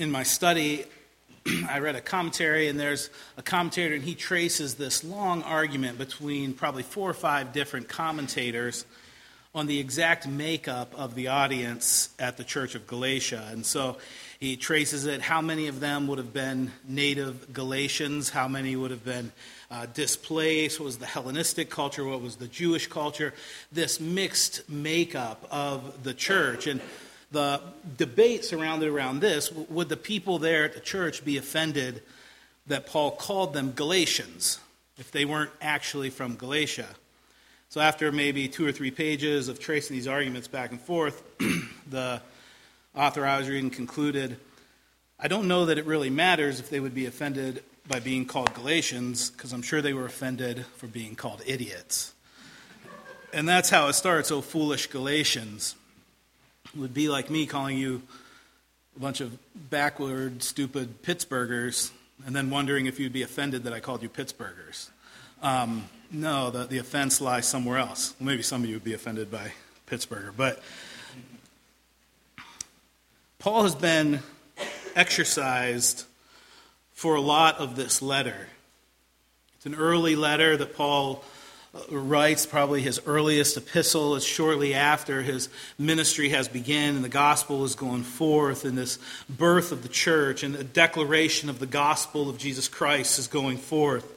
in my study, I read a commentary, and there's a commentator, and he traces this long argument between probably four or five different commentators on the exact makeup of the audience at the Church of Galatia. And so he traces it how many of them would have been native Galatians, how many would have been uh, displaced, what was the Hellenistic culture, what was the Jewish culture, this mixed makeup of the church. And the debate surrounded around this would the people there at the church be offended that Paul called them Galatians if they weren't actually from Galatia? So, after maybe two or three pages of tracing these arguments back and forth, the author I was reading concluded I don't know that it really matters if they would be offended by being called Galatians, because I'm sure they were offended for being called idiots. And that's how it starts, oh foolish Galatians would be like me calling you a bunch of backward, stupid Pittsburghers and then wondering if you'd be offended that I called you Pittsburghers. Um, no, the, the offense lies somewhere else. Well, maybe some of you would be offended by Pittsburgher. But Paul has been exercised for a lot of this letter. It's an early letter that Paul writes probably his earliest epistle. Is shortly after his ministry has begun and the gospel is going forth and this birth of the church and the declaration of the gospel of jesus christ is going forth.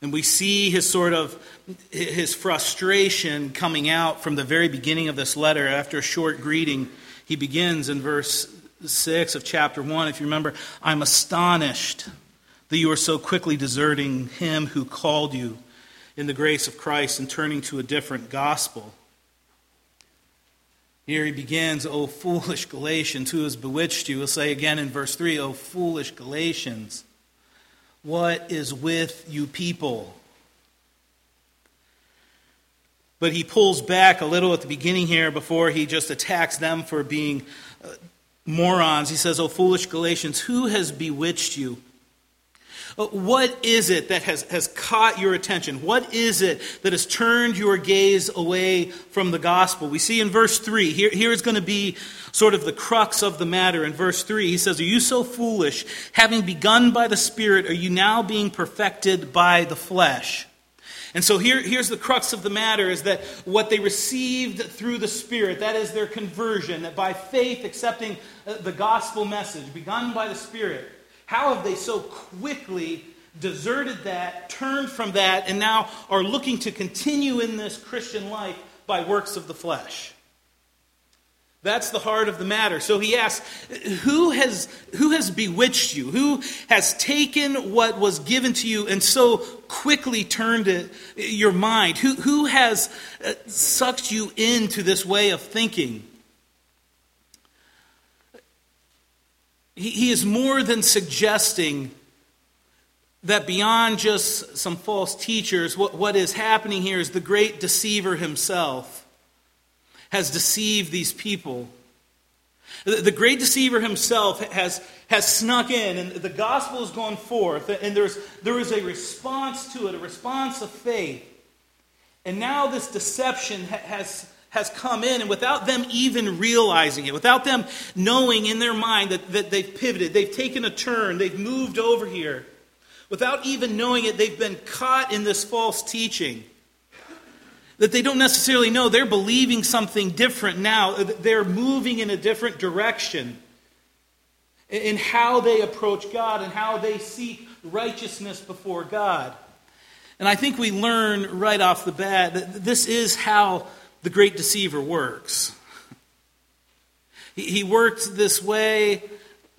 And we see his sort of his frustration coming out from the very beginning of this letter. After a short greeting he begins in verse 6 of chapter 1 if you remember i'm astonished that you are so quickly deserting him who called you in the grace of Christ and turning to a different gospel. Here he begins, O foolish Galatians, who has bewitched you? We'll say again in verse 3, O foolish Galatians, what is with you people? But he pulls back a little at the beginning here before he just attacks them for being uh, morons. He says, O foolish Galatians, who has bewitched you? What is it that has, has caught your attention? What is it that has turned your gaze away from the gospel? We see in verse 3, here, here is going to be sort of the crux of the matter. In verse 3, he says, Are you so foolish? Having begun by the Spirit, are you now being perfected by the flesh? And so here, here's the crux of the matter is that what they received through the Spirit, that is their conversion, that by faith accepting uh, the gospel message, begun by the Spirit, how have they so quickly deserted that, turned from that, and now are looking to continue in this Christian life by works of the flesh? That's the heart of the matter. So he asks, who has, who has bewitched you? Who has taken what was given to you and so quickly turned it, your mind? Who, who has uh, sucked you into this way of thinking? He, is more than suggesting that beyond just some false teachers, what, what is happening here is the great deceiver himself has deceived these people. The, the great deceiver himself has, has snuck in, and the gospel has gone forth, and there's, there is a response to it, a response of faith. And now this deception has has come in, and without them even realizing it, without them knowing in their mind that, that they've pivoted, they've taken a turn, they've moved over here, without even knowing it, they've been caught in this false teaching. That they don't necessarily know, they're believing something different now. They're moving in a different direction in how they approach God and how they seek righteousness before God. And I think we learn right off the bat that this is how the great deceiver works. He worked this way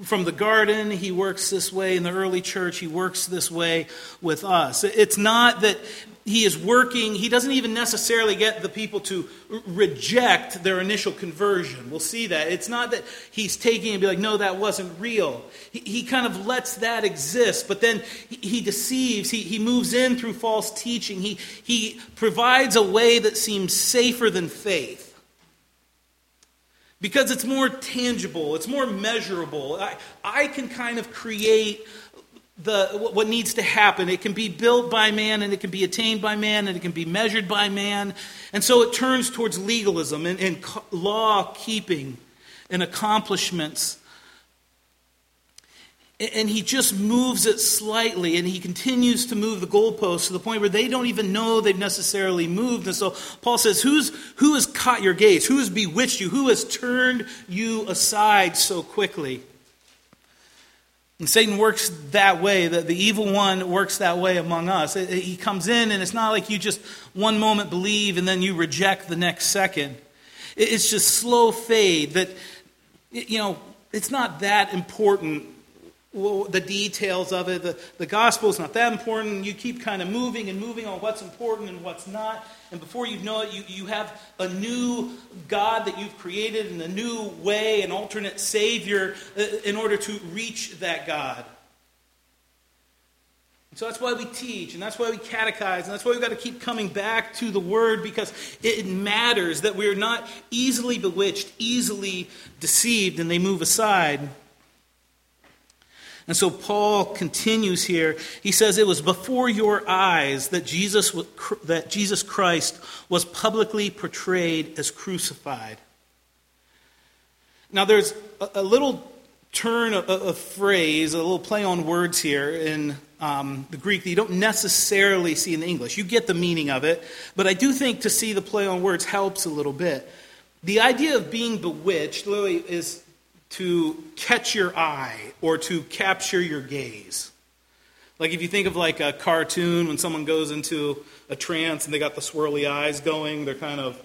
from the garden. He works this way in the early church. He works this way with us. It's not that he is working, he doesn't even necessarily get the people to reject their initial conversion. We'll see that. It's not that he's taking and be like, no, that wasn't real. He, he kind of lets that exist, but then he, he deceives. He, he moves in through false teaching. He, he provides a way that seems safer than faith because it's more tangible, it's more measurable. I, I can kind of create the, what needs to happen. It can be built by man and it can be attained by man and it can be measured by man. And so it turns towards legalism and, and law keeping and accomplishments. And he just moves it slightly, and he continues to move the goalposts to the point where they don't even know they've necessarily moved. And so Paul says, Who's, Who has caught your gaze? Who has bewitched you? Who has turned you aside so quickly? And Satan works that way, the, the evil one works that way among us. It, it, he comes in, and it's not like you just one moment believe and then you reject the next second. It, it's just slow fade that, you know, it's not that important the details of it. The, the gospel is not that important. You keep kind of moving and moving on what's important and what's not. And before you know it, you, you have a new God that you've created and a new way, an alternate Savior uh, in order to reach that God. So that's why we teach, and that's why we catechize, and that's why we've got to keep coming back to the Word because it matters that we're not easily bewitched, easily deceived, and they move aside. And so Paul continues here. He says, It was before your eyes that Jesus, that Jesus Christ was publicly portrayed as crucified. Now, there's a, little turn of, phrase, a little play on words here in um, the Greek that you don't necessarily see in the English. You get the meaning of it, but I do think to see the play on words helps a little bit. The idea of being bewitched literally is to catch your eye or to capture your gaze. Like if you think of like a cartoon when someone goes into a trance and they got the swirly eyes going, they're kind of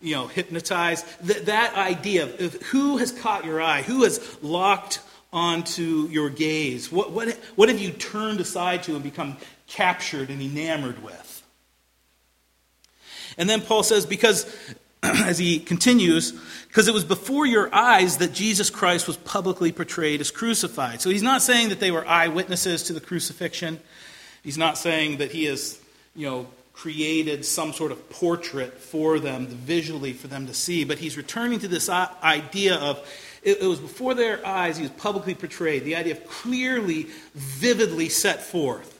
you know hypnotized. That, that idea of who has caught your eye, who has locked onto your gaze, what, what, what have you turned aside to and become captured and enamored with? And then Paul says, because as he continues, because it was before your eyes that Jesus Christ was publicly portrayed as crucified. So he's not saying that they were eyewitnesses to the crucifixion. He's not saying that he has, you know, created some sort of portrait for them, visually for them to see, but he's returning to this idea of it, was before their eyes he was publicly portrayed, the idea of clearly, vividly set forth.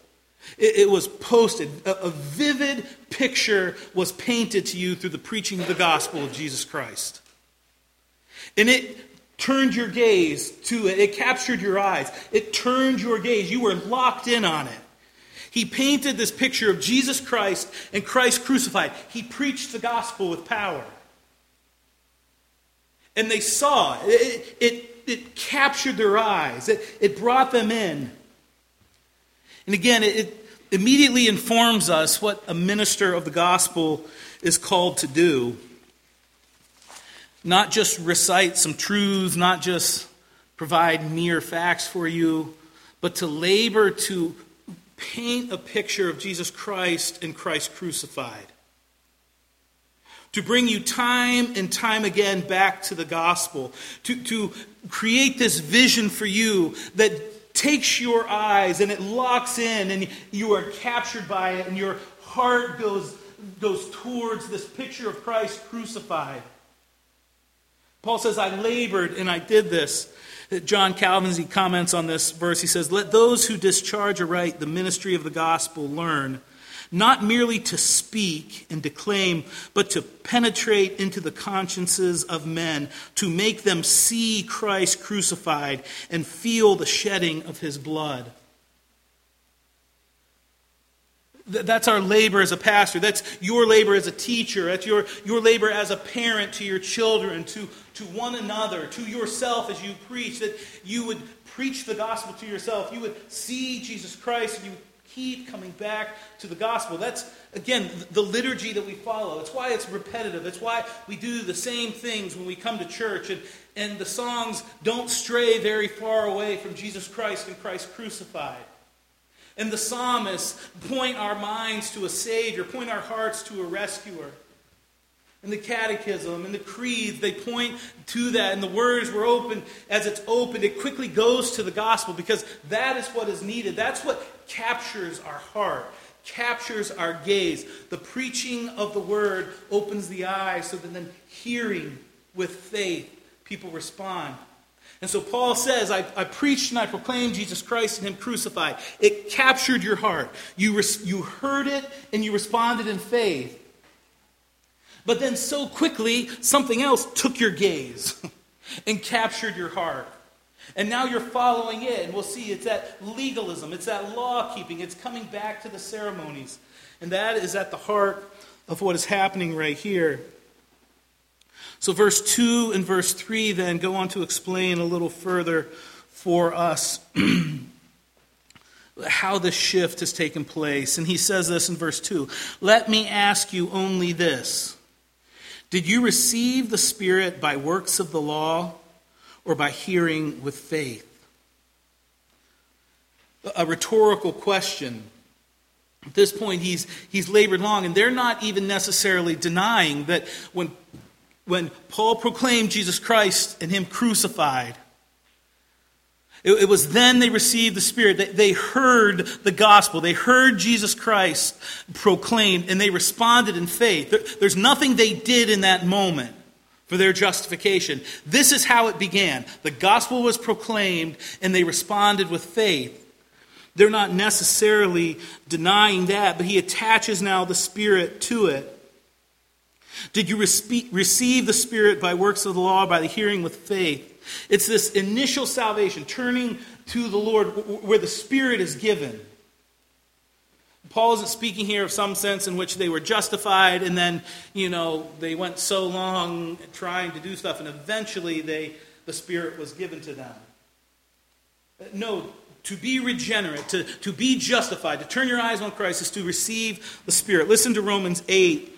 It, it was posted. A, a vivid picture was painted to you through the preaching of the gospel of Jesus Christ. And it turned your gaze to it. It captured your eyes. It turned your gaze. You were locked in on it. He painted this picture of Jesus Christ and Christ crucified. He preached the gospel with power. And they saw it. It, it, captured their eyes, it, it brought them in. And again, it, immediately informs us what a minister of the gospel is called to do. Not just recite some truths, not just provide mere facts for you, but to labor to paint a picture of Jesus Christ and Christ crucified. To bring you time and time again back to the gospel. To, to create this vision for you that takes your eyes and it locks in and you are captured by it and your heart goes, goes towards this picture of Christ crucified. Paul says, I labored and I did this. John Calvin, he comments on this verse, he says, Let those who discharge aright the ministry of the gospel learn not merely to speak and declaim, but to penetrate into the consciences of men, to make them see Christ crucified and feel the shedding of his blood. That's our labor as a pastor. That's your labor as a teacher. That's your, your labor as a parent to your children, to, to one another, to yourself as you preach. That you would preach the gospel to yourself. You would see Jesus Christ and you would keep coming back to the gospel. That's, again, the liturgy that we follow. It's why it's repetitive. It's why we do the same things when we come to church. And, and the songs don't stray very far away from Jesus Christ and Christ crucified. And the psalmists point our minds to a Savior, point our hearts to a rescuer. And the catechism and the creeds, they point to that. And the words were open. As it's opened, it quickly goes to the gospel because that is what is needed. That's what captures our heart, captures our gaze. The preaching of the word opens the eyes so that then hearing with faith, people respond. And so Paul says, I, I preached and I proclaimed Jesus Christ and Him crucified. It captured your heart. You, res, you heard it and you responded in faith. But then so quickly, something else took your gaze and captured your heart. And now you're following it, and we'll see it's that legalism, it's that law keeping, it's coming back to the ceremonies. And that is at the heart of what is happening right here. So, verse 2 and verse 3 then go on to explain a little further for us how this shift has taken place. And he says this in verse 2 Let me ask you only this Did you receive the Spirit by works of the law or by hearing with faith? A rhetorical question. At this point, he's, he's labored long, and they're not even necessarily denying that when, when Paul proclaimed Jesus Christ and Him crucified, it, it was then they received the Spirit. They, they heard the gospel. They heard Jesus Christ proclaimed, and they responded in faith. There, there's nothing they did in that moment for their justification. This is how it began. The gospel was proclaimed, and they responded with faith. They're not necessarily denying that, but he attaches now the Spirit to it. Did you receive the Spirit by works of the law, by the hearing with faith? It's this initial salvation, turning to the Lord where the Spirit is given. Paul isn't speaking here of some sense in which they were justified and then, you know, they went so long trying to do stuff and eventually they, the Spirit was given to them. Uh, no, to be regenerate, to, to be justified, to turn your eyes on Christ is to receive the Spirit. Listen to Romans 8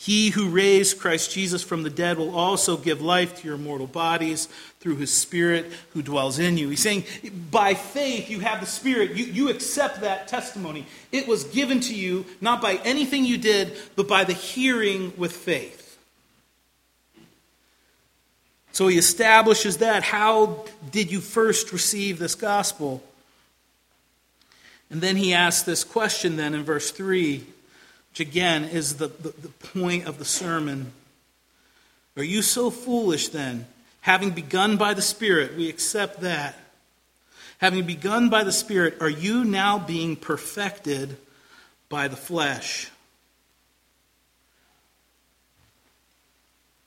he who raised Christ Jesus from the dead will also give life to your mortal bodies through his Spirit who dwells in you. He's saying, by faith, you have the Spirit. You, you accept that testimony. It was given to you not by anything you did, but by the hearing with faith. So he establishes that. How did you first receive this gospel? And then he asks this question, then, in verse 3 which again is the, the, the point of the sermon. Are you so foolish then? Having begun by the Spirit, we accept that. Having begun by the Spirit, are you now being perfected by the flesh?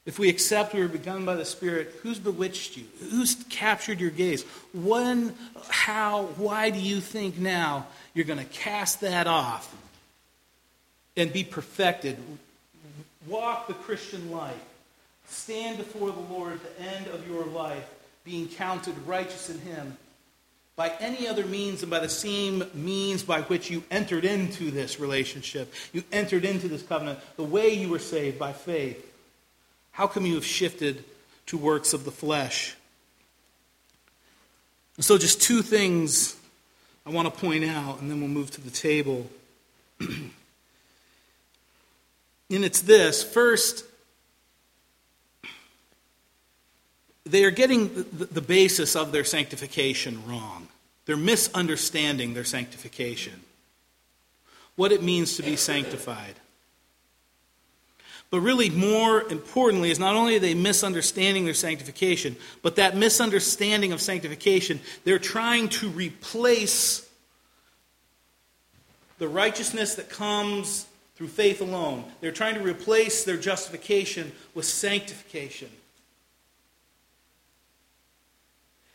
If we accept we were begun by the Spirit, who's bewitched you? Who's captured your gaze? When, how, why do you think now you're going to cast that off and be perfected. Walk the Christian life. Stand before the Lord at the end of your life, being counted righteous in Him by any other means than by the same means by which you entered into this relationship. You entered into this covenant, the way you were saved by faith. How come you have shifted to works of the flesh? And so, just two things I want to point out, and then we'll move to the table. And it's this first, they are getting the, the basis of their sanctification wrong. They're misunderstanding their sanctification, what it means to be sanctified. But really, more importantly, is not only are they misunderstanding their sanctification, but that misunderstanding of sanctification, they're trying to replace the righteousness that comes through faith alone. They're trying to replace their justification with sanctification.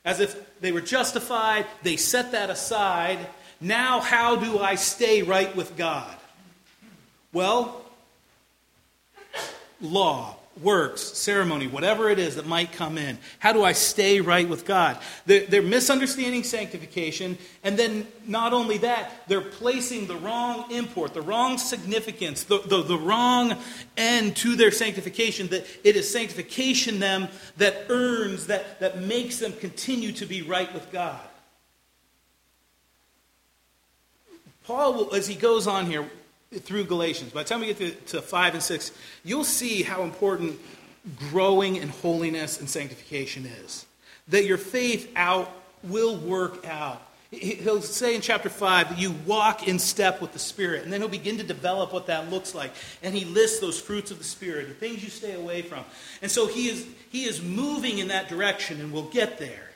As if they were justified, they set that aside. Now, how do I stay right with God? Well, law, works, ceremony, whatever it is that might come in. How do I stay right with God? They're, they're, misunderstanding sanctification, and then not only that, they're placing the wrong import, the wrong significance, the, the, the wrong end to their sanctification, that it is sanctification them that earns, that, that makes them continue to be right with God. Paul, as he goes on here, through Galatians. By the time we get to, to 5 and 6, you'll see how important growing in holiness and sanctification is. That your faith out will work out He'll say in chapter 5 that you walk in step with the Spirit, and then he'll begin to develop what that looks like. And he lists those fruits of the Spirit, the things you stay away from. And so he is, he is moving in that direction, and we'll get there.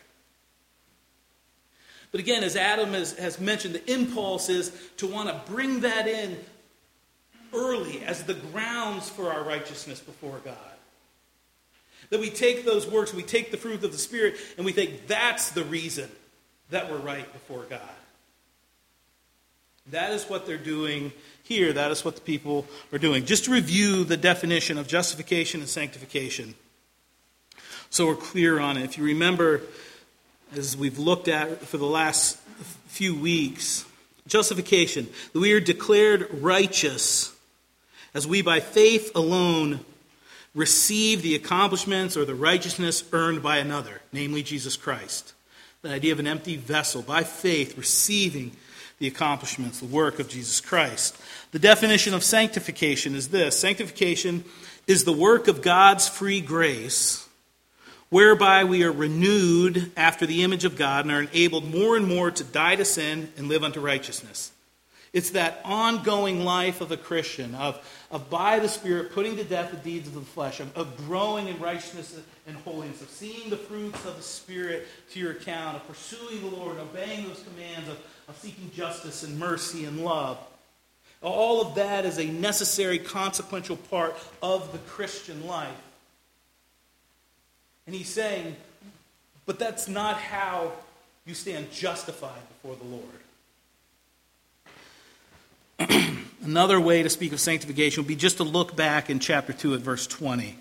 But again, as Adam has, has mentioned, the impulse is to want to bring that in early as the grounds for our righteousness before God. That we take those works, we take the fruit of the Spirit, and we think that's the reason that we're right before God. That is what they're doing here. That is what the people are doing. Just to review the definition of justification and sanctification so we're clear on it. If you remember, as we've looked at for the last few weeks, justification, we are declared righteous as we by faith alone receive the accomplishments or the righteousness earned by another, namely Jesus Christ. The idea of an empty vessel, by faith, receiving the accomplishments, the work of Jesus Christ. The definition of sanctification is this sanctification is the work of God's free grace, whereby we are renewed after the image of God and are enabled more and more to die to sin and live unto righteousness. It's that ongoing life of a Christian, of, of by the Spirit putting to death the deeds of the flesh, of, of growing in righteousness and holiness, of seeing the fruits of the Spirit to your account, of pursuing the Lord, obeying those commands, of, of seeking justice and mercy and love. All of that is a necessary, consequential part of the Christian life. And he's saying, but that's not how you stand justified before the Lord. Another way to speak of sanctification would be just to look back in chapter 2 at verse 20.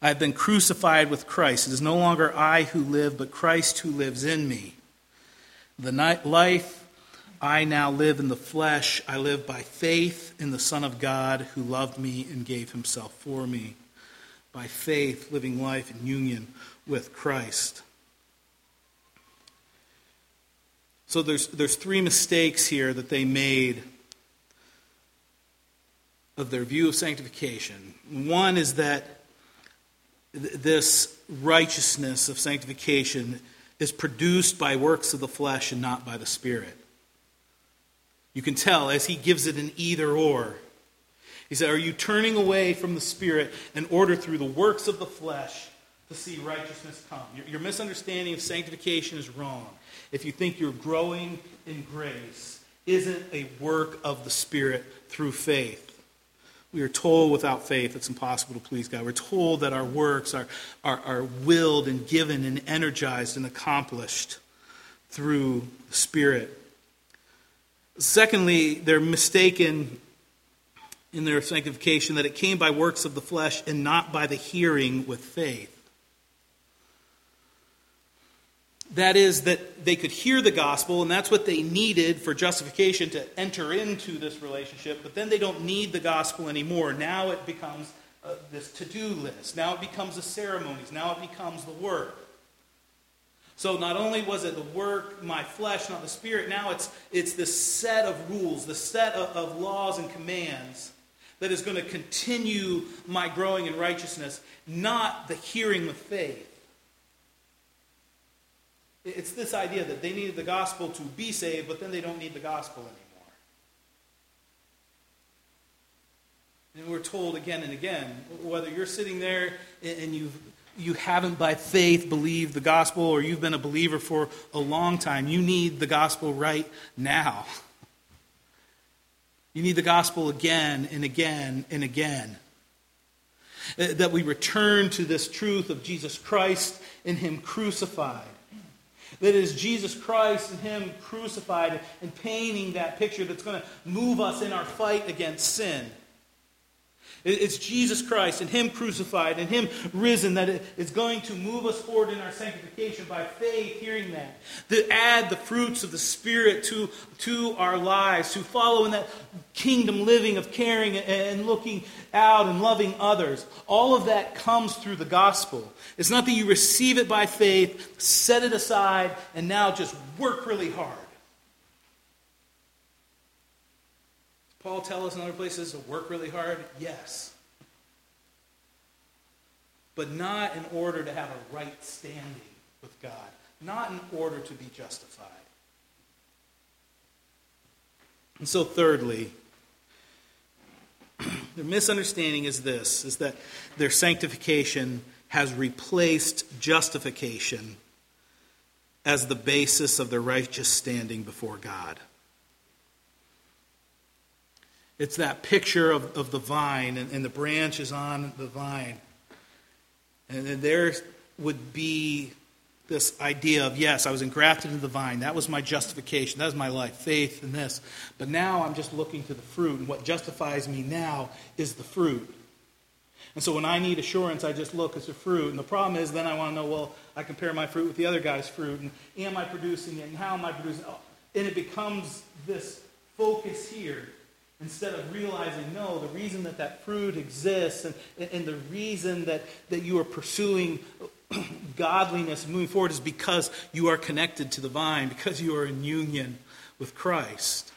I have been crucified with Christ. It is no longer I who live, but Christ who lives in me. The life I now live in the flesh, I live by faith in the Son of God who loved me and gave himself for me. By faith, living life in union with Christ. So there's, there's three mistakes here that they made of their view of sanctification. One is that th- this righteousness of sanctification is produced by works of the flesh and not by the Spirit. You can tell as he gives it an either or. He said, Are you turning away from the Spirit in order through the works of the flesh to see righteousness come? Your, your misunderstanding of sanctification is wrong. If you think you're growing in grace, isn't a work of the Spirit through faith. We are told without faith it's impossible to please God. We're told that our works are, are, are willed and given and energized and accomplished through the Spirit. Secondly, they're mistaken in their sanctification that it came by works of the flesh and not by the hearing with faith. That is, that they could hear the gospel, and that's what they needed for justification to enter into this relationship, but then they don't need the gospel anymore. Now it becomes uh, this to do list. Now it becomes the ceremonies. Now it becomes the work. So not only was it the work, my flesh, not the spirit, now it's, it's this set of rules, the set of, of laws and commands that is going to continue my growing in righteousness, not the hearing of faith. It's this idea that they needed the gospel to be saved, but then they don't need the gospel anymore. And we're told again and again whether you're sitting there and you've, you haven't by faith believed the gospel or you've been a believer for a long time, you need the gospel right now. You need the gospel again and again and again. Uh, that we return to this truth of Jesus Christ and Him crucified. That is Jesus Christ and Him crucified and painting that picture that's going to move us in our fight against sin. It's Jesus Christ and Him crucified and Him risen that is going to move us forward in our sanctification by faith, hearing that. To add the fruits of the Spirit to, to our lives, to follow in that kingdom living of caring and looking out and loving others. All of that comes through the gospel. It's not that you receive it by faith, set it aside, and now just work really hard. Paul tells us in other places to work really hard? Yes. But not in order to have a right standing with God, not in order to be justified. And so, thirdly, their misunderstanding is this is that their sanctification has replaced justification as the basis of their righteous standing before God. It's that picture of, of the vine and, and the branches on the vine. And then there would be this idea of, yes, I was engrafted into the vine. That was my justification. That was my life, faith in this. But now I'm just looking to the fruit. And what justifies me now is the fruit. And so when I need assurance, I just look at the fruit. And the problem is then I want to know, well, I compare my fruit with the other guy's fruit. And am I producing it? And how am I producing it? Oh, and it becomes this focus here instead of realizing, no, the reason that that fruit exists and, and the reason that, that you are pursuing godliness moving forward is because you are connected to the vine, because you are in union with Christ.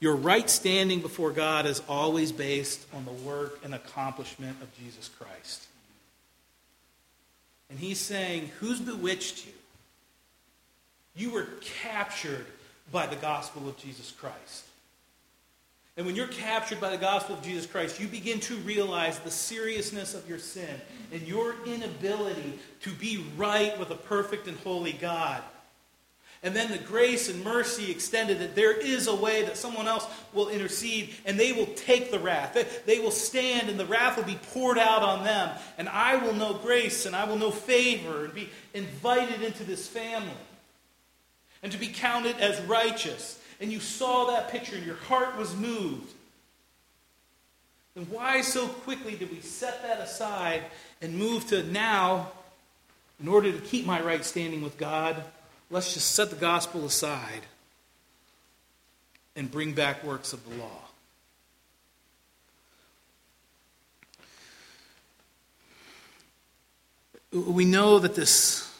Your right standing before God is always based on the work and accomplishment of Jesus Christ. And he's saying, Who's bewitched you? You were captured by the gospel of Jesus Christ. And when you're captured by the gospel of Jesus Christ, you begin to realize the seriousness of your sin and your inability to be right with a perfect and holy God. And then the grace and mercy extended that there is a way that someone else will intercede and they will take the wrath. They, will stand and the wrath will be poured out on them. And I will know grace and I will know favor and be invited into this family and to be counted as righteous. And you saw that picture and your heart was moved, then why so quickly did we set that aside and move to now, in order to keep my right standing with God, let's just set the gospel aside and bring back works of the law? We know that this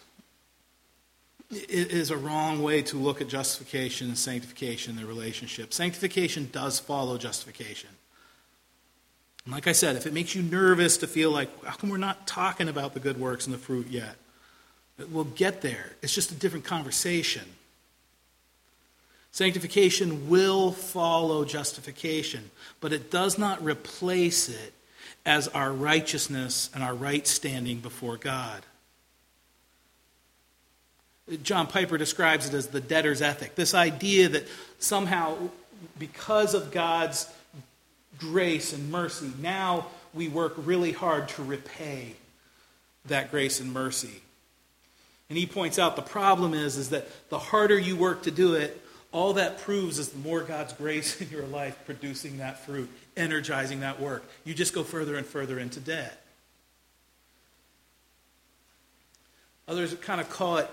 is a wrong way to look at justification and sanctification, in their relationship. Sanctification does follow justification. And like I said, if it makes you nervous to feel like, how come we're not talking about the good works and the fruit yet? We'll get there. It's just a different conversation. Sanctification will follow justification, but it does not replace it as our righteousness and our right standing before God. John Piper describes it as the debtor's ethic. This idea that somehow, because of God's grace and mercy, now we work really hard to repay that grace and mercy. And he points out the problem is, is that the harder you work to do it, all that proves is the more God's grace in your life producing that fruit, energizing that work. You just go further and further into debt. Others kind of call it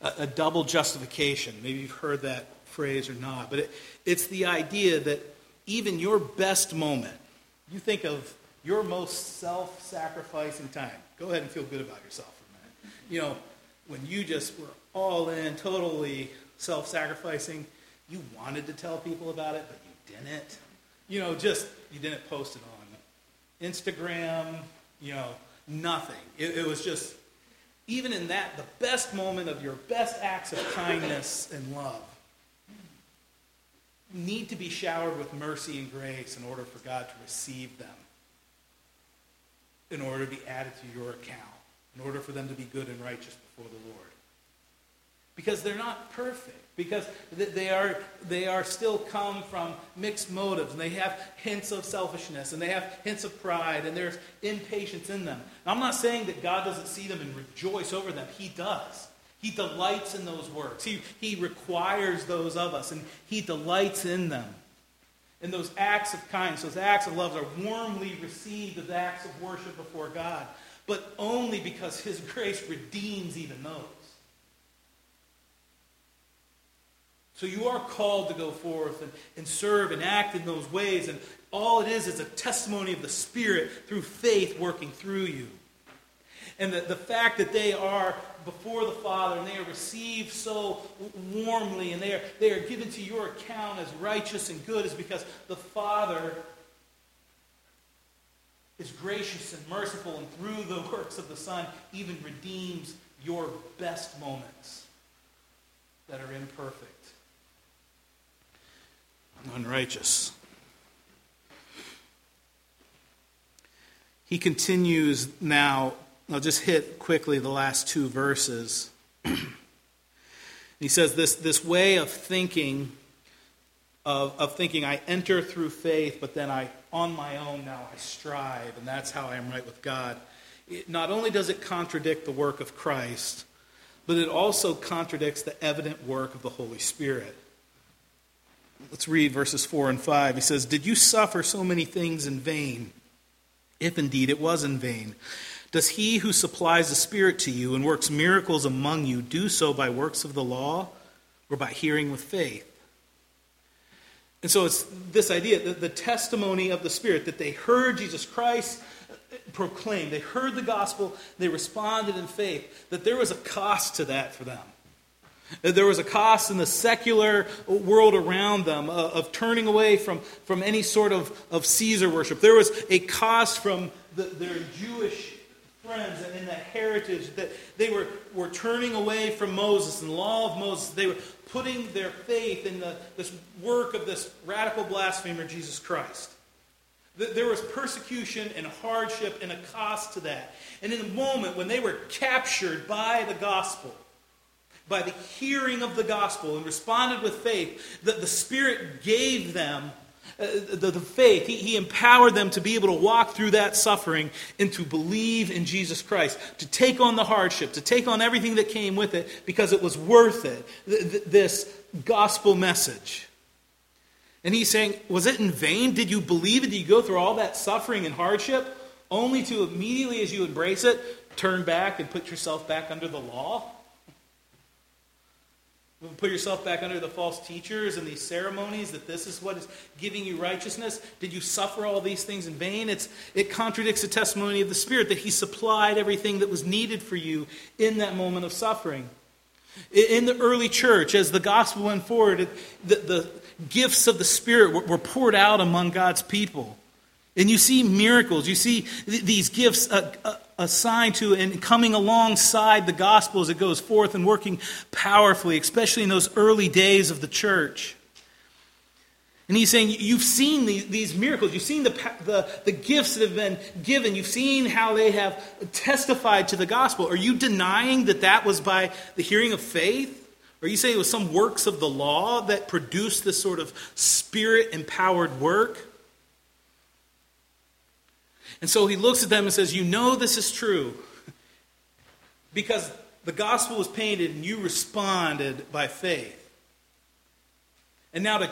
a, a double justification. Maybe you've heard that phrase or not, but it, it's the idea that even your best moment, you think of your most self sacrificing time. Go ahead and feel good about yourself for a minute. You know, when you just were all in, totally self sacrificing, you wanted to tell people about it, but you didn't. You know, just, you didn't post it on Instagram, you know, nothing. It, it was just even in that, the best moment of your best acts of kindness and love. Need to be showered with mercy and grace in order for God to receive them, in order to be added to your account, in order for them to be good and righteous before the Lord because they're not perfect. Because they are they are still come from mixed motives. And they have hints of selfishness and they have hints of pride and there's impatience in them. Now, i'm not saying that god doesn't see them and rejoice over them. He does. He delights in those works. He, he requires those of us and he delights in them. And those acts of kindness those acts of love are warmly received as acts of worship before god but only because his grace redeems even those So you are called to go forth and, and serve and act in those ways. And all it is is a testimony of the Spirit through faith working through you. And the, the fact that they are before the Father and they are received so warmly and they are, they are given to your account as righteous and good is because the Father is gracious and merciful and through the works of the Son even redeems your best moments that are imperfect, unrighteous. He continues now. I'll just hit quickly the last two verses. he says this, this way of thinking of, of thinking I enter through faith, but then I, on my own now, I strive, and that's how I am right with God. It, not only does it contradict the work of Christ, but it also contradicts the evident work of the Holy Spirit. Let's read verses 4 and 5. He says, Did you suffer so many things in vain? If indeed it was in vain. Does he who supplies the Spirit to you and works miracles among you do so by works of the law or by hearing with faith? And so it's this idea that the testimony of the Spirit, that they heard Jesus Christ proclaimed, they heard the gospel, they responded in faith, that there was a cost to that for them. There was a cost in the secular world around them of, of turning away from, from any sort of, of Caesar worship. There was a cost from the, their Jewish friends and in that heritage that they were, were turning away from Moses and the law of Moses. They were putting their faith in the, this work of this radical blasphemer, Jesus Christ. There was persecution and hardship and a cost to that. And in the moment when they were captured by the gospel, by the hearing of the gospel and responded with faith, that the Spirit gave them uh, the, the faith. He, he empowered them to be able to walk through that suffering and to believe in Jesus Christ, to take on the hardship, to take on everything that came with it because it was worth it. Th- th- this gospel message. And he's saying, Was it in vain? Did you believe it? Did you go through all that suffering and hardship only to immediately, as you embrace it, turn back and put yourself back under the law? Put yourself back under the false teachers and these ceremonies that this is what is giving you righteousness. Did you suffer all these things in vain? It's, it contradicts the testimony of the Spirit that He supplied everything that was needed for you in that moment of suffering. In the early church, as the gospel went forward, the, the gifts of the Spirit were, were poured out among God's people. And you see miracles, you see these gifts uh, uh, assigned to and coming alongside the gospel as it goes forth and working powerfully, especially in those early days of the church. And he's saying, You've seen these, miracles. You've seen the, the, the gifts that have been given. You've seen how they have testified to the gospel. Are you denying that that was by the hearing of faith? Are you saying it was some works of the law that produced this sort of spirit empowered work? And so he looks at them and says, You know this is true because the gospel was painted and you responded by faith. And now to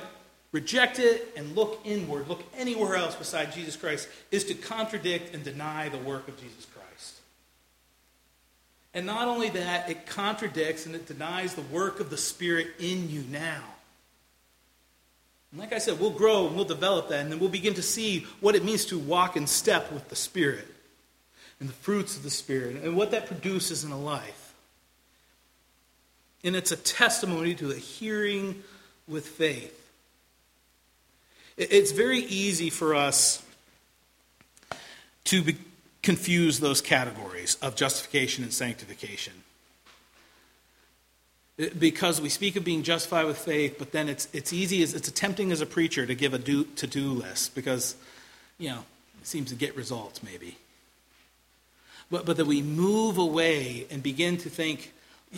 reject it and look inward, look anywhere else beside Jesus Christ, is to contradict and deny the work of Jesus Christ. And not only that, it contradicts and it denies the work of the Spirit in you now. And like I said, we'll grow and we'll develop that, and then we'll begin to see what it means to walk in step with the Spirit and the fruits of the Spirit and what that produces in a life. And it's a testimony to a hearing with faith. It's very easy for us to be, confuse those categories of justification and sanctification because we speak of being justified with faith, but then it's, it's easy, as, it's tempting as a preacher to give a do, to-do list because, you know, it seems to get results maybe. But, but that we move away and begin to think,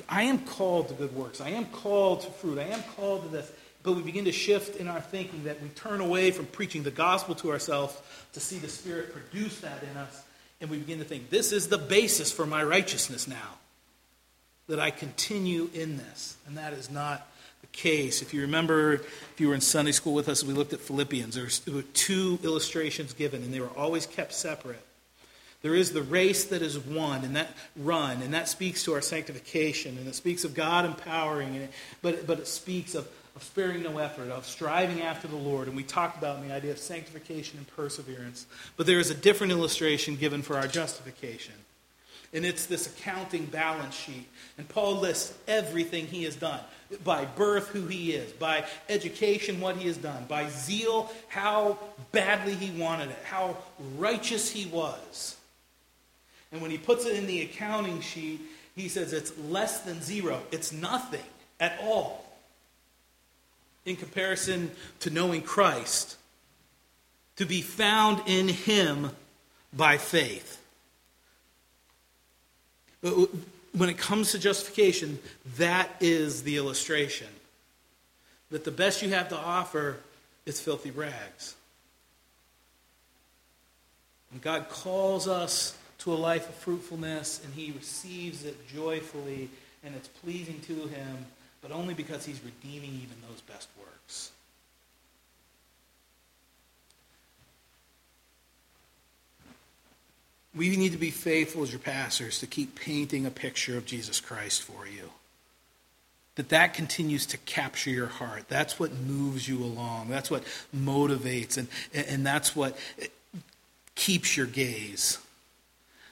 I am called to good works. I am called to fruit. I am called to this. But we begin to shift in our thinking that we turn away from preaching the gospel to ourselves to see the Spirit produce that in us. And we begin to think, this is the basis for my righteousness now that I continue in this. And that is not the case. If you remember, if you were in Sunday school with us, we looked at Philippians. There were two illustrations given, and they were always kept separate. There is the race that is won and that run, and that speaks to our sanctification, and it speaks of God empowering it, but, but it speaks of, of sparing no effort, of striving after the Lord. And we talked about the idea of sanctification and perseverance. But there is a different illustration given for our justification. And it's this accounting balance sheet. And Paul lists everything he has done by birth, who he is, by education, what he has done, by zeal, how badly he wanted it, how righteous he was. And when he puts it in the accounting sheet, he says it's less than zero, it's nothing. at all in comparison to knowing Christ, to be found in Him by faith. But when it comes to justification, that is the illustration. That the best you have to offer is filthy rags. And God calls us to a life of fruitfulness, and He receives it joyfully, and it's pleasing to Him, but only because He's redeeming even those best works. We need to be faithful as your pastors to keep painting a picture of Jesus Christ for you. That that continues to capture your heart. That's what moves you along. That's what motivates, and, and that's what keeps your gaze.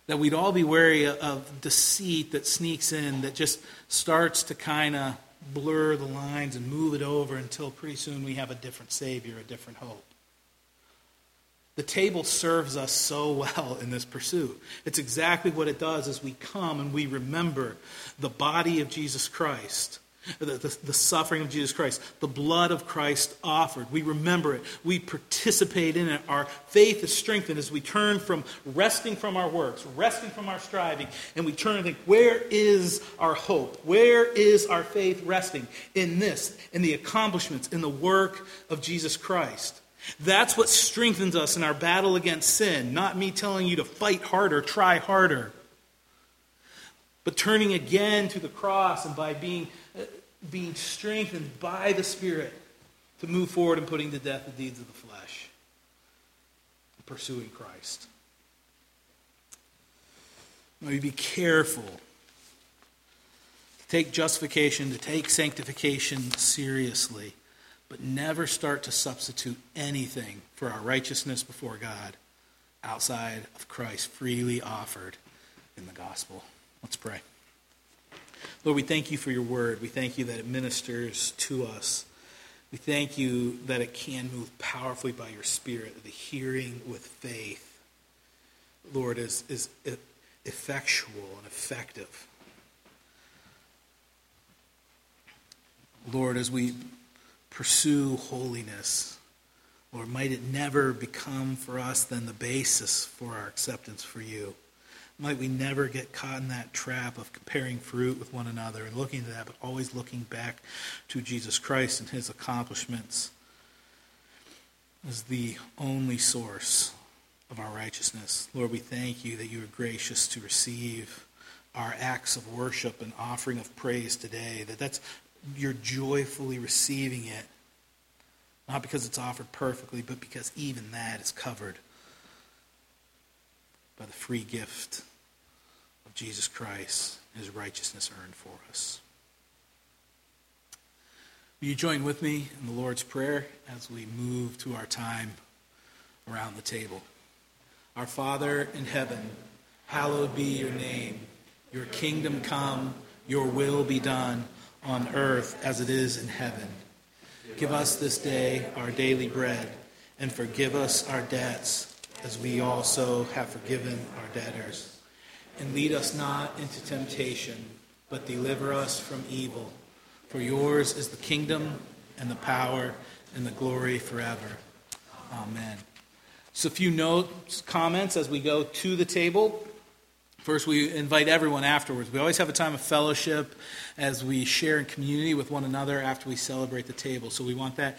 That we'd all be wary of deceit that sneaks in, that just starts to kind of blur the lines and move it over until pretty soon we have a different Savior, a different hope. The table serves us so well in this pursuit. It's exactly what it does as we come and we remember the body of Jesus Christ, the, the, the, suffering of Jesus Christ, the blood of Christ offered. We remember it. We participate in it. Our faith is strengthened as we turn from resting from our works, resting from our striving, and we turn and think, where is our hope? Where is our faith resting? In this, in the accomplishments, in the work of Jesus Christ. That's what strengthens us in our battle against sin, not me telling you to fight harder, try harder. But turning again to the cross and by being, uh, being strengthened by the Spirit to move forward and putting to death the deeds of the flesh, pursuing Christ. You be careful to take justification, to take sanctification seriously but never start to substitute anything for our righteousness before God outside of Christ freely offered in the gospel. Let's pray. Lord, we thank you for your word. We thank you that it ministers to us. We thank you that it can move powerfully by your Spirit, the hearing with faith, Lord, is, is effectual and effective. Lord, as we pursue holiness. Lord, might it never become for us then the basis for our acceptance for you. Might we never get caught in that trap of comparing fruit with one another and looking to that, but always looking back to Jesus Christ and his accomplishments as the only source of our righteousness. Lord, we thank you that you are gracious to receive our acts of worship and offering of praise today, that that's you're joyfully receiving it. Not because it's offered perfectly, but because even that is covered by the free gift of Jesus Christ and his righteousness earned for us. Will you join with me in the Lord's Prayer as we move to our time around the table? Our Father in heaven, hallowed be your name. Your kingdom come, your will be done on earth as it is in heaven. Give us this day our daily bread, and forgive us our debts, as we also have forgiven our debtors. And lead us not into temptation, but deliver us from evil. For yours is the kingdom, and the power, and the glory forever. Amen. So, a few notes, comments as we go to the table. First, we invite everyone afterwards. We always have a time of fellowship as we share in community with one another after we celebrate the table. So we want that